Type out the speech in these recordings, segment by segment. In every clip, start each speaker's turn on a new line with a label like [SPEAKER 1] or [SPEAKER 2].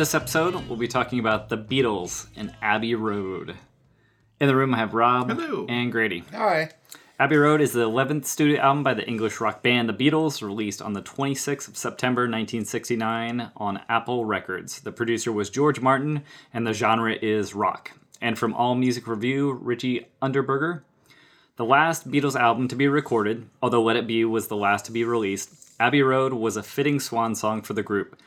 [SPEAKER 1] This episode, we'll be talking about the Beatles and Abbey Road. In the room, I have Rob
[SPEAKER 2] Hello.
[SPEAKER 1] and Grady.
[SPEAKER 3] Hi.
[SPEAKER 1] Abbey Road is the 11th studio album by the English rock band The Beatles, released on the 26th of September 1969 on Apple Records. The producer was George Martin, and the genre is rock. And from All Music Review, Richie Unterberger. The last Beatles album to be recorded, although Let It Be was the last to be released, Abbey Road was a fitting swan song for the group,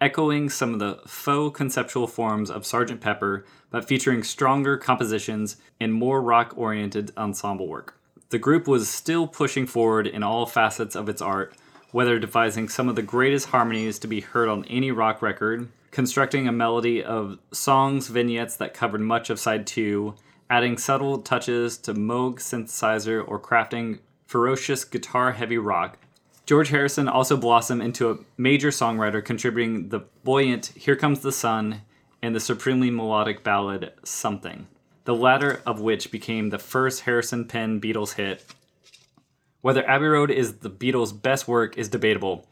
[SPEAKER 1] echoing some of the faux conceptual forms of Sgt. Pepper, but featuring stronger compositions and more rock oriented ensemble work. The group was still pushing forward in all facets of its art, whether devising some of the greatest harmonies to be heard on any rock record, constructing a melody of songs vignettes that covered much of side 2, adding subtle touches to Moog synthesizer, or crafting ferocious guitar heavy rock. George Harrison also blossomed into a major songwriter, contributing the buoyant Here Comes the Sun and the supremely melodic ballad Something, the latter of which became the first Harrison penned Beatles hit. Whether Abbey Road is the Beatles' best work is debatable,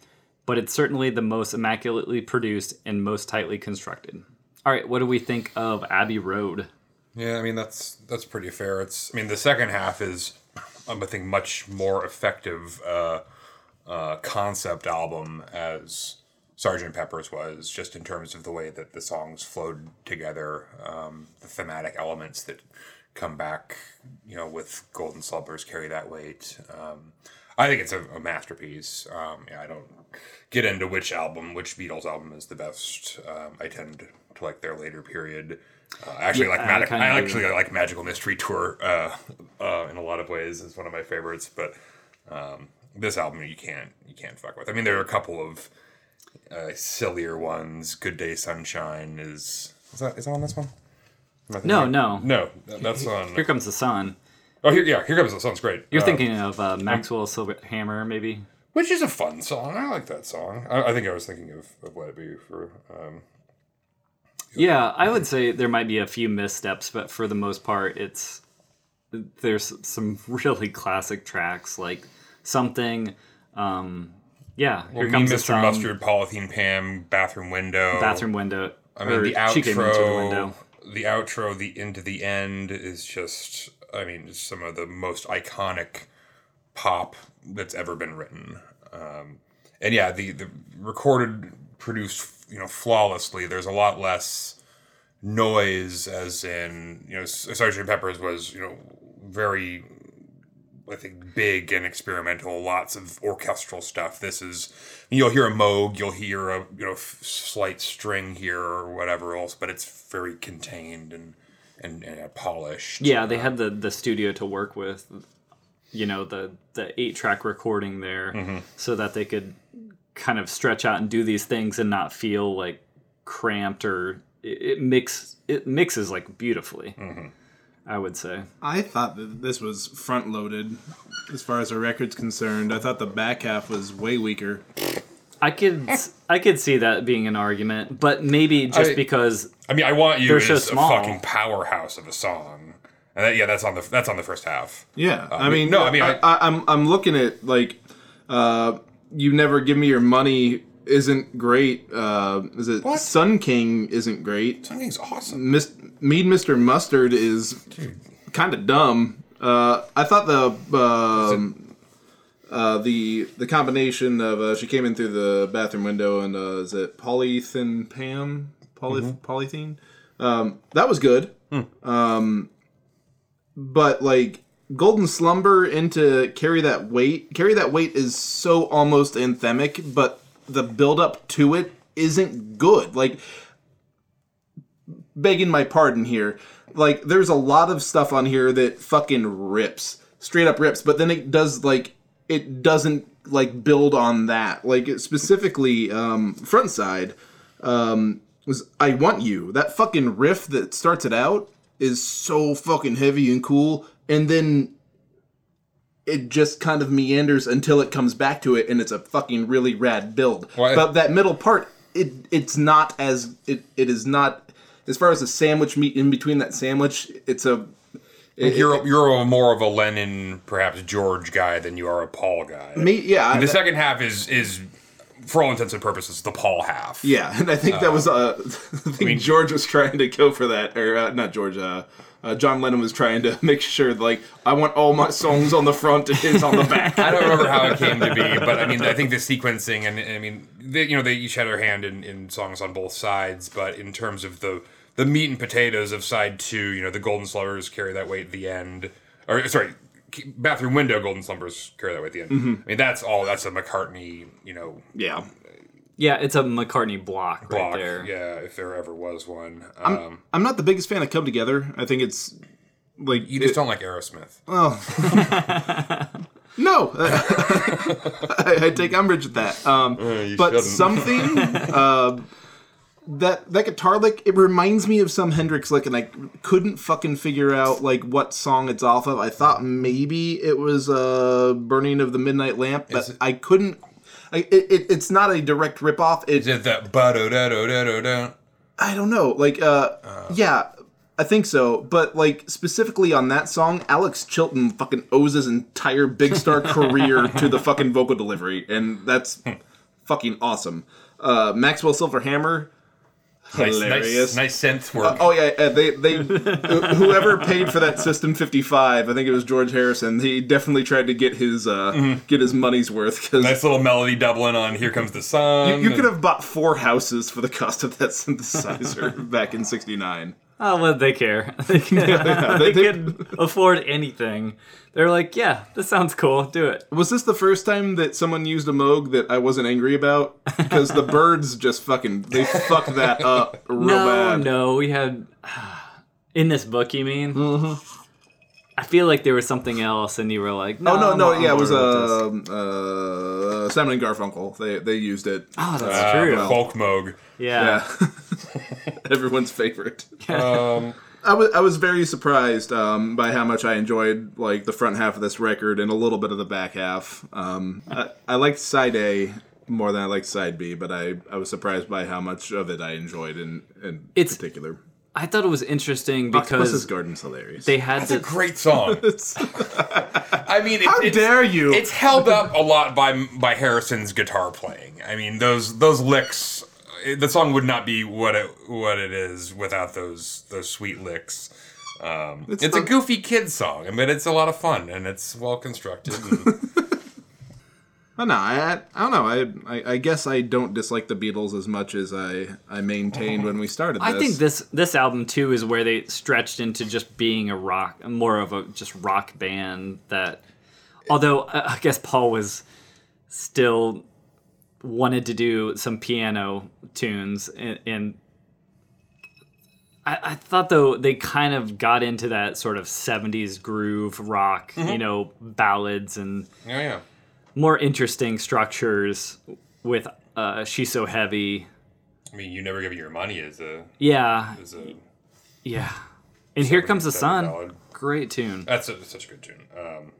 [SPEAKER 1] but it's certainly the most immaculately produced and most tightly constructed. All right, what do we think of Abbey Road?
[SPEAKER 3] Yeah, I mean that's that's pretty fair. It's I mean the second half is I think much more effective uh, uh, concept album as Sergeant Pepper's was, just in terms of the way that the songs flowed together, um, the thematic elements that come back, you know, with Golden Slumbers carry that weight. Um, I think it's a, a masterpiece. Um, yeah, I don't get into which album, which Beatles album is the best. Um, I tend to like their later period. Uh, I actually
[SPEAKER 1] Yeah,
[SPEAKER 3] like
[SPEAKER 1] I kinda
[SPEAKER 3] I actually like Magical Mystery Tour uh, uh, in a lot of ways. is one of my favorites, but um, this album you can't you can't fuck with. I mean, there are a couple of uh, sillier ones. Good Day Sunshine is is that is that on this one?
[SPEAKER 1] No, no.
[SPEAKER 3] no. that- That's on.
[SPEAKER 1] Here Comes the Sun.
[SPEAKER 3] oh, here yeah, here comes the song's great.
[SPEAKER 1] You're
[SPEAKER 3] Uh,
[SPEAKER 1] thinking of uh, Maxwell Silver Hammer, maybe?
[SPEAKER 3] which is a fun song. I like that song. I, I think I was thinking of, of Let It Be for. Um,
[SPEAKER 1] Yeah, I would say there might be a few missteps, but for the most part, it's there's some really classic tracks like something. Um, yeah, here
[SPEAKER 3] me,
[SPEAKER 1] comes the
[SPEAKER 3] Mr. Mustard, Polythene Pam, Bathroom Window.
[SPEAKER 1] bathroom window.
[SPEAKER 3] I mean, the
[SPEAKER 1] she came into the
[SPEAKER 3] outro,
[SPEAKER 1] window.
[SPEAKER 3] the outro, the into the end is just, I mean, some of the most iconic pop that's ever been written. Um, and yeah, the the recorded, produced, you know, flawlessly. There's a lot less noise, as in, you know, Sergeant Pepper's was, you know, very I think big and experimental, lots of orchestral stuff. This is you'll hear a moog, you'll hear a you know f- slight string here or whatever else, but it's very contained and and, and polished.
[SPEAKER 1] Yeah, they had the the studio to work with. You know the the eight track recording there,
[SPEAKER 3] Mm-hmm.
[SPEAKER 1] so that they could kind of stretch out and do these things and not feel like cramped or it, it mix it mixes like beautifully.
[SPEAKER 3] Mm-hmm.
[SPEAKER 1] I would say.
[SPEAKER 2] I thought that this was front loaded as far as the record's concerned. I thought the back half was way weaker.
[SPEAKER 1] I could I could see that being an argument, but maybe just
[SPEAKER 3] I-
[SPEAKER 1] because
[SPEAKER 3] I mean, I want you
[SPEAKER 1] They're
[SPEAKER 3] is
[SPEAKER 1] so
[SPEAKER 3] a fucking powerhouse of a song, and that, yeah, that's on the that's on the first half.
[SPEAKER 2] Yeah, I
[SPEAKER 3] I
[SPEAKER 2] mean,
[SPEAKER 3] mean- no, I mean,
[SPEAKER 2] I,
[SPEAKER 3] I-
[SPEAKER 2] I, am I'm looking at like uh, you never give me your money isn't great. Uh, is it
[SPEAKER 3] What?
[SPEAKER 2] Sun King isn't great.
[SPEAKER 3] Something's awesome.
[SPEAKER 2] Mis- Mead Mr. Mustard is kind of dumb. Uh, I thought the um, uh, the the combination of uh, she came in through the bathroom window and uh, is it polythene Pam Poly polythene um, that was good. Um, but like Golden Slumber into carry that weight. Carry that weight is so almost anthemic, but the build up to it isn't good. Like begging my pardon here. Like there's a lot of stuff on here that fucking rips. Straight up rips, but then it does like it doesn't like build on that. Like specifically um front side um was I want you. That fucking riff that starts it out is so fucking heavy and cool and then it just kind of meanders until it comes back to it and it's a fucking really rad build.
[SPEAKER 3] Why-
[SPEAKER 2] But that middle part it it's not as it it is not as far as the sandwich meat in between that sandwich it's a it-
[SPEAKER 3] You're you're a more of a Lennon, perhaps George guy than you are a Paul guy.
[SPEAKER 2] me yeah
[SPEAKER 3] the
[SPEAKER 2] I-
[SPEAKER 3] second half is is for all intents and purposes the Paul half.
[SPEAKER 2] yeah and I think that was uh I think
[SPEAKER 3] mean-
[SPEAKER 2] George was trying to go for that or uh, not George uh uh, John Lennon was trying to make sure, like, I want all my songs on the front and his on the back.
[SPEAKER 3] I don't remember how it came to be, but I mean, I think the sequencing and I mean, they, you know, they each had their hand in, in songs on both sides, but in terms of the the meat and potatoes of side two, you know, the Golden Slumbers carry that weight at the end, or sorry, bathroom window Golden Slumbers carry that weight at the end.
[SPEAKER 2] Mm-hmm.
[SPEAKER 3] I mean, that's all. That's a McCartney, you know,
[SPEAKER 2] Yeah.
[SPEAKER 1] Yeah, it's a McCartney block, right there.
[SPEAKER 3] Yeah, if there ever was one. Um,
[SPEAKER 2] I'm not the biggest fan of Come Together. I think it's like
[SPEAKER 3] you just don't like Aerosmith.
[SPEAKER 2] No, I, I take umbrage at that. Um, but
[SPEAKER 3] shouldn't.
[SPEAKER 2] something uh, that that guitar lick it reminds me of some Hendrix lick, and I couldn't fucking figure out like what song it's off of. I thought maybe it was uh, "Burning of the Midnight Lamp," but
[SPEAKER 3] it-
[SPEAKER 2] I couldn't. I, it, it, it's not a direct ripoff. It,
[SPEAKER 3] Is it that ba da da da da da?
[SPEAKER 2] I don't know. Like, uh, yeah, I think so. But like specifically on that song, Alex Chilton fucking owes his entire big star career to the fucking vocal delivery, and that's fucking awesome. Uh, Maxwell Silverhammer,
[SPEAKER 3] Nice,
[SPEAKER 2] hilarious.
[SPEAKER 3] nice, nice synth work.
[SPEAKER 2] Oh yeah, uh, they they whoever paid for that System 55, I think it was George Harrison. He definitely tried to get his uh, get his money's worth because
[SPEAKER 3] nice little melody doubling on "Here Comes the Sun."
[SPEAKER 2] you could have bought four houses for the cost of that synthesizer back in '69.
[SPEAKER 1] Oh, well, they care. They, can,
[SPEAKER 2] they-
[SPEAKER 1] they can afford anything. They're like, yeah, this sounds cool. Do it.
[SPEAKER 2] Was this the first time that someone used a Moog that I wasn't angry about? Because the Byrds just fucking they fucked that up real
[SPEAKER 1] no,
[SPEAKER 2] bad.
[SPEAKER 1] no, we had in this book. You mean? I feel like there was something else, and you were like, no,
[SPEAKER 2] Oh no,
[SPEAKER 1] I'm
[SPEAKER 2] no, yeah, it was
[SPEAKER 1] board with
[SPEAKER 2] uh, uh, Simon and Garfunkel. They they used it.
[SPEAKER 1] Oh, that's
[SPEAKER 3] uh,
[SPEAKER 1] true.
[SPEAKER 3] folk moog.
[SPEAKER 1] yeah.
[SPEAKER 2] Yeah, everyone's favorite.
[SPEAKER 3] Um,
[SPEAKER 2] I was I was very surprised um, by how much I enjoyed like the front half of this record and a little bit of the back half. Um, I, I liked side A more than I liked side B, but I, I was surprised by how much of it I enjoyed in in
[SPEAKER 1] It's-
[SPEAKER 2] particular.
[SPEAKER 1] I thought it was interesting
[SPEAKER 2] Octopus's
[SPEAKER 1] because
[SPEAKER 2] Garden's hilarious.
[SPEAKER 1] they had
[SPEAKER 3] It's a
[SPEAKER 1] to.
[SPEAKER 3] great song. I mean, it's,
[SPEAKER 2] How
[SPEAKER 3] it's,
[SPEAKER 2] dare you?
[SPEAKER 3] It's held up a lot by by Harrison's guitar playing. I mean, those those licks. The song would not be what it what it is without those those sweet licks. Um, it's a goofy kid song, I mean, it's a lot of fun and it's well constructed. and-
[SPEAKER 2] no, I, I don't know. I, I I guess I don't dislike the Beatles as much as I I maintained when we started. This.
[SPEAKER 1] I think this this album too is where they stretched into just being a rock, more of a just rock band. That, although uh, I guess Paul was still wanted to do some piano tunes, and, and I, I thought though they kind of got into that sort of '70s groove rock, you know, ballads and
[SPEAKER 3] yeah, yeah.
[SPEAKER 1] more interesting structures with uh, "She's So Heavy."
[SPEAKER 3] I mean, you never give your money as a
[SPEAKER 1] Yeah,
[SPEAKER 3] as a.
[SPEAKER 1] Yeah. And here comes the sun.
[SPEAKER 3] ballad.
[SPEAKER 1] Great tune.
[SPEAKER 3] That's, a, such a good tune. Um,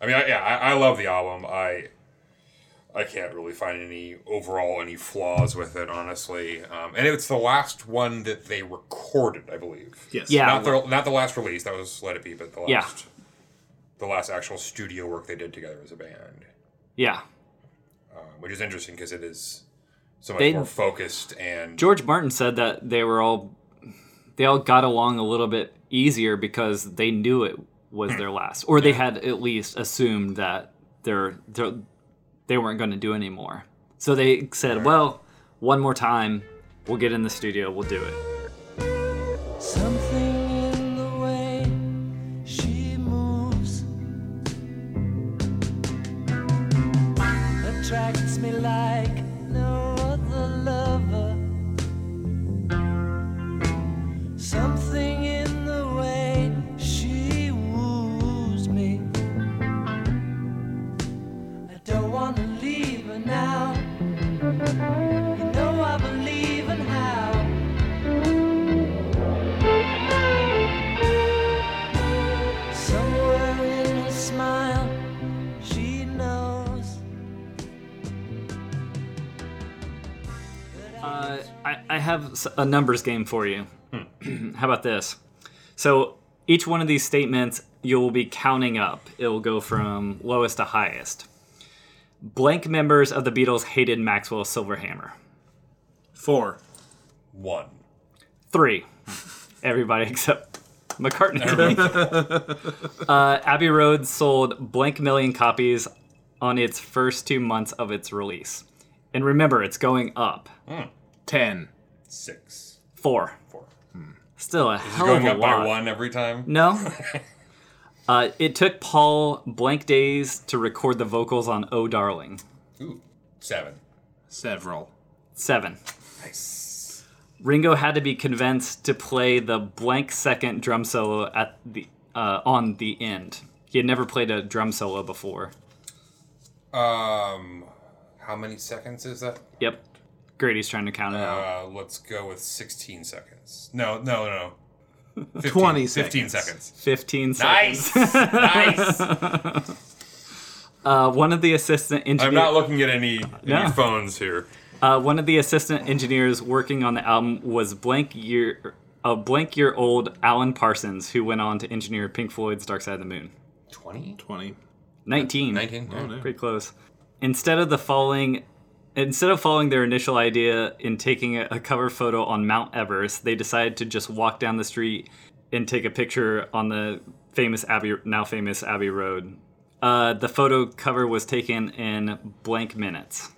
[SPEAKER 3] I mean, I, yeah, I, I love the album. I I can't really find any overall any flaws with it, honestly. Um, and it's the last one that they recorded, I believe.
[SPEAKER 2] yes.
[SPEAKER 1] Yeah.
[SPEAKER 3] Not the not the last release. That was Let It Be, but the last
[SPEAKER 1] Yeah.
[SPEAKER 3] the last actual studio work they did together as a band,
[SPEAKER 1] Yeah.
[SPEAKER 3] um, which is interesting because it is so much
[SPEAKER 1] They-
[SPEAKER 3] more focused and
[SPEAKER 1] George Martin said that they were all they all got along a little bit easier because they knew it was their last, or they had at least assumed that they're, they're they weren't going to do anymore. So they said, "Well, one more time, we'll get in the studio, we'll do it."
[SPEAKER 4] Something in the way she moves attracts me like no
[SPEAKER 1] have a numbers game for you. How about this? So each one of these statements you'll be counting up. It will go from lowest to highest. Blank members of the Beatles hated Maxwell Silverhammer.
[SPEAKER 2] Four.
[SPEAKER 3] one.
[SPEAKER 1] Three. Everybody except McCartney. uh, Abbey Road sold blank million copies on its first two months of its release. And remember, it's going up.
[SPEAKER 2] Ten.
[SPEAKER 3] Six.
[SPEAKER 1] Four.
[SPEAKER 3] Four.
[SPEAKER 1] Still a
[SPEAKER 3] Is
[SPEAKER 1] hell
[SPEAKER 3] going
[SPEAKER 1] of a
[SPEAKER 3] up
[SPEAKER 1] lot.
[SPEAKER 3] by one every time?
[SPEAKER 1] No. uh, it took Paul blank days to record the vocals on "Oh Darling."
[SPEAKER 3] Ooh, seven.
[SPEAKER 2] Several.
[SPEAKER 1] Seven.
[SPEAKER 3] Nice.
[SPEAKER 1] Ringo had to be convinced to play the blank second drum solo at the uh, on the end. He had never played a drum solo before.
[SPEAKER 3] Um, how many seconds is that?
[SPEAKER 1] Yep. Grady's trying to count it out.
[SPEAKER 3] Uh, let's go with 16 seconds. No, no, no. 15,
[SPEAKER 2] 20
[SPEAKER 3] 15
[SPEAKER 2] seconds.
[SPEAKER 3] seconds.
[SPEAKER 1] 15 seconds.
[SPEAKER 3] Nice. nice.
[SPEAKER 1] Uh, one of the assistant engineers.
[SPEAKER 3] I'm not looking at any, any
[SPEAKER 1] Yeah.
[SPEAKER 3] phones here.
[SPEAKER 1] Uh, one of the assistant engineers working on the album was blank year a blank year old Alan Parsons, who went on to engineer Pink Floyd's Dark Side of the Moon.
[SPEAKER 3] 20?
[SPEAKER 2] Twenty.
[SPEAKER 1] 19.
[SPEAKER 3] 19?
[SPEAKER 2] Oh, no.
[SPEAKER 1] Pretty close. Instead of the following, instead of following their initial idea in taking a, a cover photo on Mount Everest, they decided to just walk down the street and take a picture on the famous Abbey, now famous Abbey Road. Uh, the photo cover was taken in blank minutes.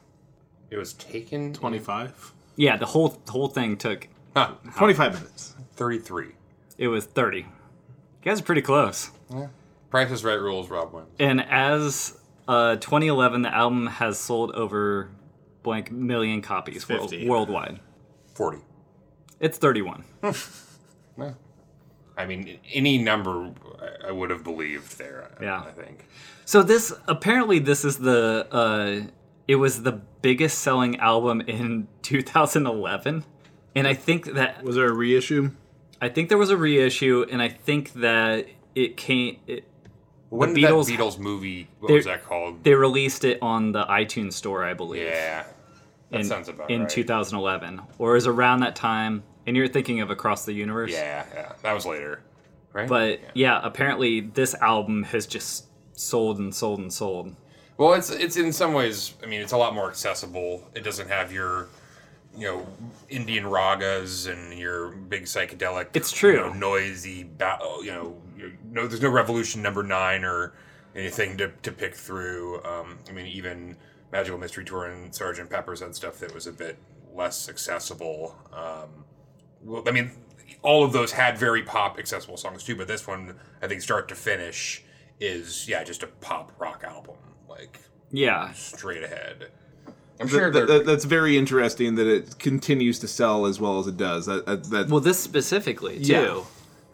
[SPEAKER 3] It was taken.
[SPEAKER 2] Twenty-five.
[SPEAKER 1] Yeah, the whole the whole thing took.
[SPEAKER 3] Huh,
[SPEAKER 2] Twenty-five minutes.
[SPEAKER 3] 33.
[SPEAKER 1] It was thirty. You guys are pretty close.
[SPEAKER 3] Price is Right rules, Rob wins.
[SPEAKER 1] And as uh, 2011, the album has sold over blank million copies world,
[SPEAKER 2] 50.
[SPEAKER 1] worldwide.
[SPEAKER 3] 40.
[SPEAKER 1] It's 31.
[SPEAKER 3] I mean, any number I- I would have believed there, I-
[SPEAKER 1] Yeah.
[SPEAKER 3] I think.
[SPEAKER 1] So this apparently this is the uh, it was the biggest selling album in 2011, and I think that
[SPEAKER 2] Was there a reissue?
[SPEAKER 1] I think there was a reissue, and I think that it came it,
[SPEAKER 3] When
[SPEAKER 1] The Beatles-
[SPEAKER 3] that Beatles movie, what was that called?
[SPEAKER 1] they released it on the iTunes store, I believe.
[SPEAKER 3] Yeah. That
[SPEAKER 1] in,
[SPEAKER 3] sounds about
[SPEAKER 1] in
[SPEAKER 3] right.
[SPEAKER 1] 2011, or is around that time. And you're thinking of Across the Universe.
[SPEAKER 3] Yeah, yeah. That was later. Right?
[SPEAKER 1] But
[SPEAKER 3] Yeah.
[SPEAKER 1] yeah, apparently this album has just sold and sold and sold.
[SPEAKER 3] Well, it's it's in some ways. I mean, it's a lot more accessible. It doesn't have your, you know, Indian ragas and your big psychedelic.
[SPEAKER 1] It's true.
[SPEAKER 3] You know, noisy. You know, you no. There's no Revolution Number Nine or anything to, to pick through. Um, I mean, even Magical Mystery Tour and Sergeant Pepper's had stuff that was a bit less accessible. Um, well, I mean, all of those had very pop accessible songs too, but this one, I think, start to finish, is yeah, just a pop rock album, like
[SPEAKER 1] Yeah,
[SPEAKER 3] straight ahead. I'm sure
[SPEAKER 2] th-
[SPEAKER 3] they're-
[SPEAKER 2] that- that's very interesting that it continues to sell as well as it does. That, that, that
[SPEAKER 1] Well, this specifically too. Yeah.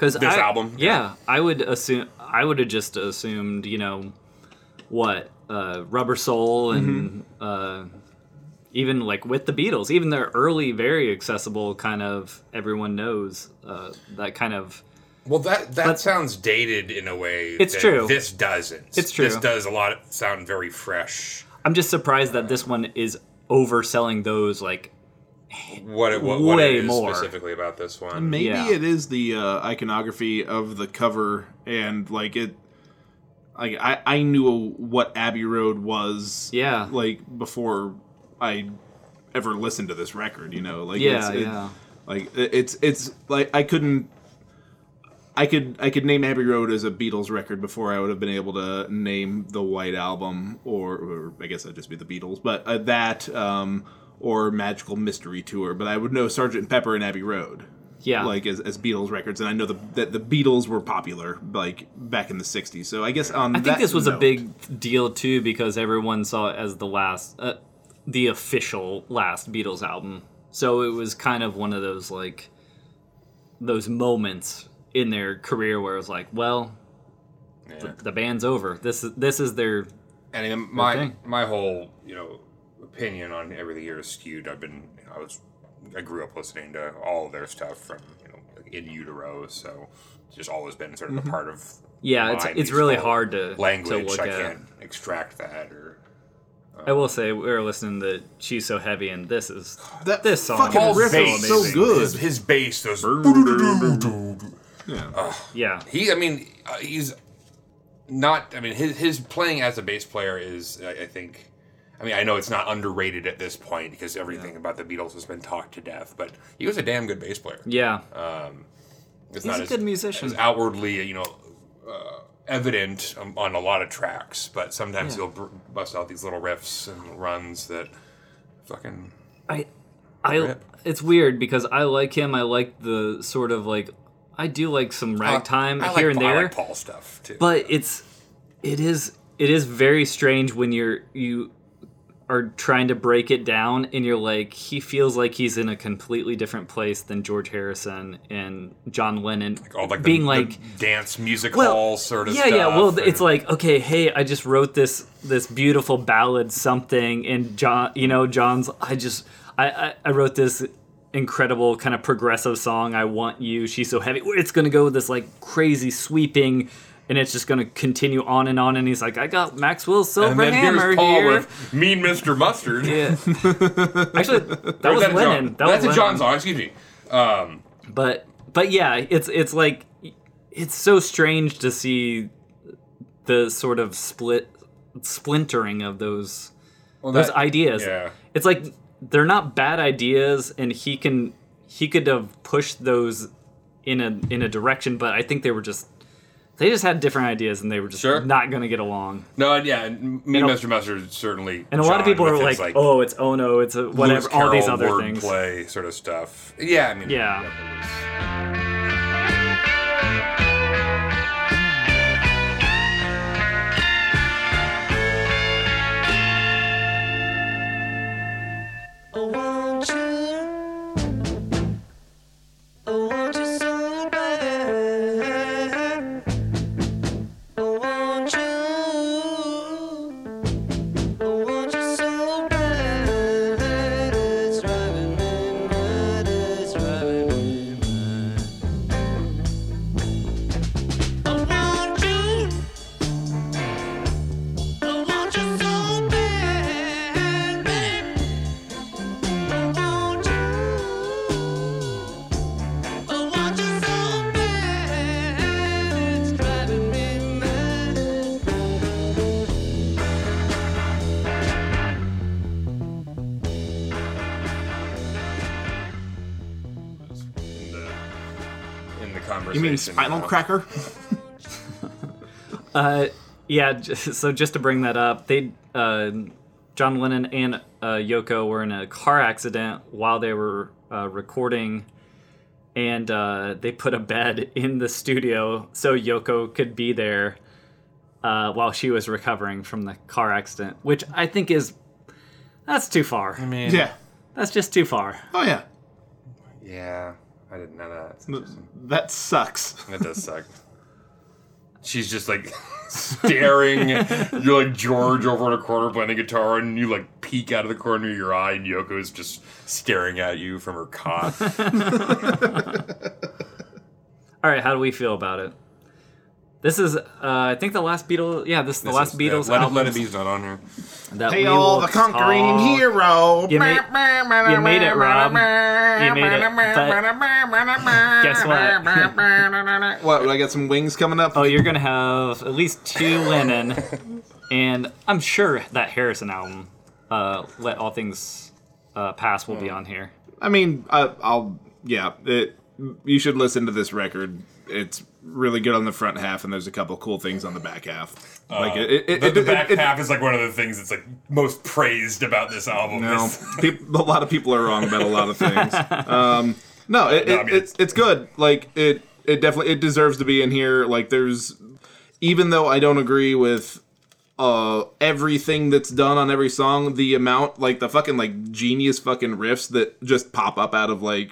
[SPEAKER 1] Because
[SPEAKER 3] This album?
[SPEAKER 1] Yeah, I would assume I would have just assumed, you know, what uh, Rubber Soul and
[SPEAKER 2] Mm-hmm.
[SPEAKER 1] uh, even like with the Beatles, even their early, very accessible kind of everyone knows uh, that kind of.
[SPEAKER 3] well, that that sounds dated in a way.
[SPEAKER 1] It's
[SPEAKER 3] that
[SPEAKER 1] true.
[SPEAKER 3] This doesn't.
[SPEAKER 1] It's true.
[SPEAKER 3] This does a lot. sound very fresh.
[SPEAKER 1] I'm just surprised that this one is overselling those like
[SPEAKER 3] What it, what, what
[SPEAKER 1] Way
[SPEAKER 3] it is
[SPEAKER 1] more.
[SPEAKER 3] specifically about this one?
[SPEAKER 2] Maybe
[SPEAKER 1] Yeah.
[SPEAKER 2] it is the uh, iconography of the cover and like it. like I I knew what Abbey Road was.
[SPEAKER 1] Yeah.
[SPEAKER 2] Like before I ever listened to this record, you know, like
[SPEAKER 1] Yeah,
[SPEAKER 2] it's, it-
[SPEAKER 1] yeah.
[SPEAKER 2] like it's it's like I couldn't. I could I could name Abbey Road as a Beatles record before I would have been able to name the White Album or, or I guess that'd just be the Beatles, but uh, that um, or Magical Mystery Tour. But I would know Sergeant Pepper and Abbey Road
[SPEAKER 1] Yeah.
[SPEAKER 2] like as, as Beatles records, and I know the, that the Beatles were popular like back in the '60s. So I guess on
[SPEAKER 1] I think this was a big deal too because everyone saw it as the last, uh, the official last Beatles album. So it was kind of one of those like those moments in their career where it was like, well,
[SPEAKER 3] Yeah.
[SPEAKER 1] the band's over. This is this is their
[SPEAKER 3] And then my
[SPEAKER 1] Okay.
[SPEAKER 3] my whole you know opinion on everything here is skewed. I've been I was I grew up listening to all of their stuff from you know in utero, so it's just always been sort of a part of
[SPEAKER 1] yeah. It's it's really hard to
[SPEAKER 3] language.
[SPEAKER 1] to look
[SPEAKER 3] I
[SPEAKER 1] at.
[SPEAKER 3] can't extract that or
[SPEAKER 1] I will say we were listening to "She's So Heavy" and this is
[SPEAKER 2] that
[SPEAKER 1] this song
[SPEAKER 2] fucking
[SPEAKER 1] is
[SPEAKER 2] riff
[SPEAKER 1] so
[SPEAKER 2] is so
[SPEAKER 1] amazing.
[SPEAKER 2] good.
[SPEAKER 3] his, his bass those.
[SPEAKER 1] yeah.
[SPEAKER 3] He, I mean, uh, he's not. I mean, his his playing as a bass player is, I, I think. I mean, I know it's not underrated at this point because everything about the Beatles has been talked to death, but he was a damn good bass player.
[SPEAKER 1] Yeah.
[SPEAKER 3] It's
[SPEAKER 1] He's
[SPEAKER 3] not
[SPEAKER 1] a
[SPEAKER 3] as,
[SPEAKER 1] good musician.
[SPEAKER 3] as outwardly, you know, uh, evident um, on a lot of tracks, but sometimes
[SPEAKER 1] Yeah.
[SPEAKER 3] he'll br- bust out these little riffs and runs that fucking.
[SPEAKER 1] I, I,
[SPEAKER 3] Rip.
[SPEAKER 1] it's weird because I like him. I like the sort of like, I do like some ragtime
[SPEAKER 3] I like,
[SPEAKER 1] here and there.
[SPEAKER 3] I like Paul stuff too.
[SPEAKER 1] but it's, it is, it is very strange when you're you are trying to break it down and you're like he feels like he's in a completely different place than George Harrison and John Lennon
[SPEAKER 3] all like
[SPEAKER 1] being
[SPEAKER 3] the
[SPEAKER 1] like
[SPEAKER 3] dance music
[SPEAKER 1] well,
[SPEAKER 3] hall sort of
[SPEAKER 1] yeah,
[SPEAKER 3] stuff.
[SPEAKER 1] yeah. Well,
[SPEAKER 3] and-
[SPEAKER 1] it's like okay, hey, I just wrote this this beautiful ballad something, and John, you know, John's. I just I I, I wrote this incredible kind of progressive song. I want you. She's so heavy. It's gonna go with this like crazy sweeping. And it's just going to continue on and on. And he's like, I got Maxwell's silver
[SPEAKER 3] and then
[SPEAKER 1] hammer
[SPEAKER 3] here's Paul
[SPEAKER 1] here.
[SPEAKER 3] with Mean Mr. Mustard.
[SPEAKER 1] Yeah. Actually, that was Lennon.
[SPEAKER 3] John.
[SPEAKER 1] That
[SPEAKER 3] that's
[SPEAKER 1] was
[SPEAKER 3] a John
[SPEAKER 1] Lennon.
[SPEAKER 3] song. Excuse me. Um,
[SPEAKER 1] but but yeah, it's it's like it's so strange to see the sort of split splintering of those
[SPEAKER 3] well,
[SPEAKER 1] those
[SPEAKER 3] that-
[SPEAKER 1] ideas.
[SPEAKER 3] Yeah.
[SPEAKER 1] It's like they're not bad ideas, and he can he could have pushed those in a in a direction, but I think they were just they just had different ideas, and they were just
[SPEAKER 3] Sure.
[SPEAKER 1] not going to get along.
[SPEAKER 3] No, and yeah, and Mean
[SPEAKER 1] And a-
[SPEAKER 3] Mr. Mustard certainly.
[SPEAKER 1] And a lot of people
[SPEAKER 3] with
[SPEAKER 1] are
[SPEAKER 3] his,
[SPEAKER 1] like, "Oh, it's oh no, it's a whatever."
[SPEAKER 3] Lewis
[SPEAKER 1] All these
[SPEAKER 3] Carroll
[SPEAKER 1] other things.
[SPEAKER 3] wordplay sort of stuff. Yeah, I mean,
[SPEAKER 1] Yeah.
[SPEAKER 4] I want oh, you.
[SPEAKER 3] In the
[SPEAKER 2] You
[SPEAKER 3] conversation.
[SPEAKER 2] mean Spinal
[SPEAKER 3] uh,
[SPEAKER 2] Cracker?
[SPEAKER 1] Uh, yeah. j- So just to bring that up, they uh, John Lennon and uh, Yoko were in a car accident while they were uh, recording, and uh, they put a bed in the studio so Yoko could be there uh, while she was recovering from the car accident, which I think is that's too far.
[SPEAKER 3] I mean,
[SPEAKER 2] Yeah.
[SPEAKER 1] That's just too far.
[SPEAKER 2] Oh yeah.
[SPEAKER 3] yeah, I didn't know that. It's interesting.
[SPEAKER 2] That sucks.
[SPEAKER 3] That does suck. She's just like staring. You're like George over in a corner playing the guitar, and you like peek out of the corner of your eye, and Yoko's just staring at you from her cot.
[SPEAKER 1] All right, how do we feel about it? This is, uh, I think, the last Beatles. Yeah, this is the
[SPEAKER 3] This
[SPEAKER 1] last
[SPEAKER 3] is-
[SPEAKER 1] Beatles
[SPEAKER 3] yeah, let,
[SPEAKER 1] album.
[SPEAKER 3] Let It Be's not on here.
[SPEAKER 1] that
[SPEAKER 2] Hey, all the conquering
[SPEAKER 1] talk-
[SPEAKER 2] hero.
[SPEAKER 1] You made- you made it, Rob. You made it, but guess what?
[SPEAKER 2] What? I got some wings coming up.
[SPEAKER 1] Oh, you're gonna have at least two Lennon, and I'm sure that Harrison album, uh, "Let All Things uh, Pass," will be on here.
[SPEAKER 2] I mean, I, I'll yeah. It, you should listen to this record. It's really good on the front half, and there's a couple cool things on the back half. like it, it,
[SPEAKER 3] Uh, The,
[SPEAKER 2] it,
[SPEAKER 3] the back half is like one of the things that's like most praised about this album.
[SPEAKER 2] No,
[SPEAKER 3] This-
[SPEAKER 2] peop a lot of people are wrong about a lot of things. Um, no, it,
[SPEAKER 3] No, I mean,
[SPEAKER 2] it's it's good. Like it, it definitely it deserves to be in here. Like there's, even though I don't agree with uh everything that's done on every song, the amount like the fucking like genius fucking riffs that just pop up out of like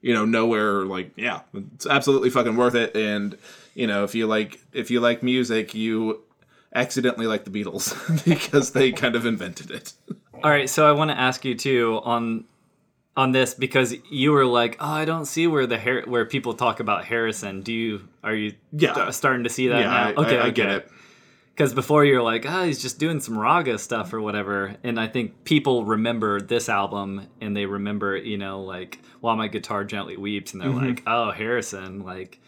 [SPEAKER 2] you know nowhere. Like yeah, it's absolutely fucking worth it. And you know if you like if you like music, you accidentally like the Beatles because they kind of invented it.
[SPEAKER 1] All right, so I want to ask you too on on this because you were like, "Oh, I don't see where the Har- where people talk about Harrison." Do you are you
[SPEAKER 2] Yeah.
[SPEAKER 1] st- starting to see that
[SPEAKER 2] Yeah,
[SPEAKER 1] now?
[SPEAKER 2] I, I, I get it.
[SPEAKER 1] Because before you're like, oh, he's just doing some raga stuff or whatever. And I think people remember this album and they remember, you know, like, while my guitar gently weeps, and they're
[SPEAKER 2] Mm-hmm.
[SPEAKER 1] like, oh, Harrison. Like,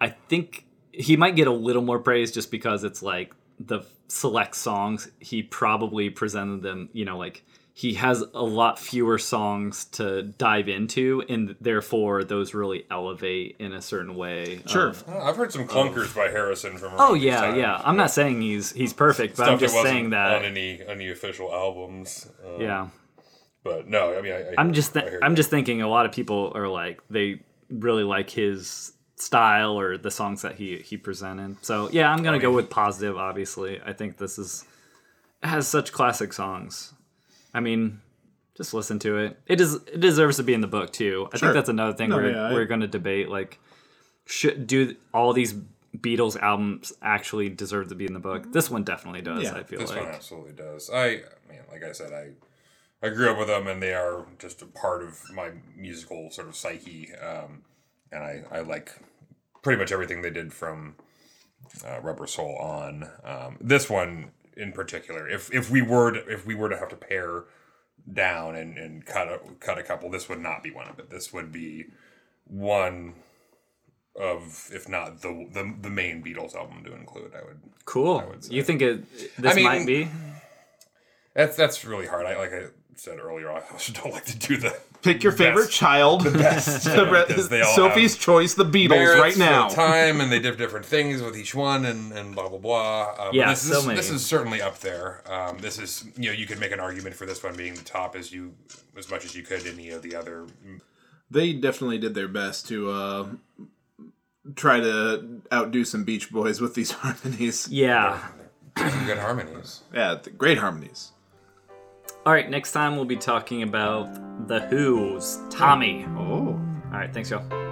[SPEAKER 1] I think he might get a little more praise just because it's like the select songs. He probably presented them, you know, like he has a lot fewer songs to dive into, and therefore those really elevate in a certain way.
[SPEAKER 2] Sure.
[SPEAKER 1] of-
[SPEAKER 3] Oh, I've heard some clunkers by Harrison from.
[SPEAKER 1] Oh yeah,
[SPEAKER 3] times.
[SPEAKER 1] yeah. I'm not saying he's he's perfect, but
[SPEAKER 3] Stuff
[SPEAKER 1] I'm just saying
[SPEAKER 3] that wasn't
[SPEAKER 1] saying
[SPEAKER 3] on any any official albums. Um,
[SPEAKER 1] Yeah,
[SPEAKER 3] but no, I mean, I, I
[SPEAKER 1] I'm just
[SPEAKER 3] I
[SPEAKER 1] th-
[SPEAKER 3] hear
[SPEAKER 1] I'm
[SPEAKER 3] you.
[SPEAKER 1] just thinking a lot of people are like they really like his style or the songs that he he presented. So yeah, I'm gonna go
[SPEAKER 3] mean-
[SPEAKER 1] with positive. Obviously, I think this is has such classic songs. I mean, just listen to it. It is it deserves to be in the book too. I
[SPEAKER 2] Sure.
[SPEAKER 1] think that's another thing
[SPEAKER 2] No,
[SPEAKER 1] we're
[SPEAKER 2] yeah,
[SPEAKER 1] we're gonna debate. Like, should do all these Beatles albums actually deserve to be in the book? This one definitely does.
[SPEAKER 2] Yeah,
[SPEAKER 1] I feel like.
[SPEAKER 3] This
[SPEAKER 1] like.
[SPEAKER 3] one absolutely does. I, I mean, like I said, I I grew up with them, and they are just a part of my musical sort of psyche. Um, and I, I like pretty much everything they did from uh, Rubber Soul on. Um, this one in particular, if if we were to, if we were to have to pare down and, and cut a cut a couple, this would not be one of it. This would be one of, if not the the, the main Beatles album to include. I would
[SPEAKER 1] Cool.
[SPEAKER 3] would say.
[SPEAKER 1] You think it? This
[SPEAKER 3] I mean-
[SPEAKER 1] might be.
[SPEAKER 3] That's that's really hard. I like I said earlier. I also don't like to do the
[SPEAKER 2] Pick your favorite
[SPEAKER 3] Best.
[SPEAKER 2] child. The best.
[SPEAKER 3] because they all
[SPEAKER 2] Sophie's
[SPEAKER 3] have
[SPEAKER 2] choice, the Beatles, right now.
[SPEAKER 3] the time, and they did different things with each one, and, and blah blah blah. Um,
[SPEAKER 1] Yeah,
[SPEAKER 3] this
[SPEAKER 1] so
[SPEAKER 3] is
[SPEAKER 1] many.
[SPEAKER 3] this is certainly up there. Um, this is you know you could make an argument for this one being the top as you as much as you could any of the other.
[SPEAKER 2] They definitely did their best to uh, try to outdo some Beach Boys with these harmonies.
[SPEAKER 1] Yeah.
[SPEAKER 3] Some good harmonies.
[SPEAKER 2] Yeah, great harmonies.
[SPEAKER 1] All right. Next time we'll be talking about the Who's Tommy.
[SPEAKER 2] Oh.
[SPEAKER 1] All right. Thanks, y'all.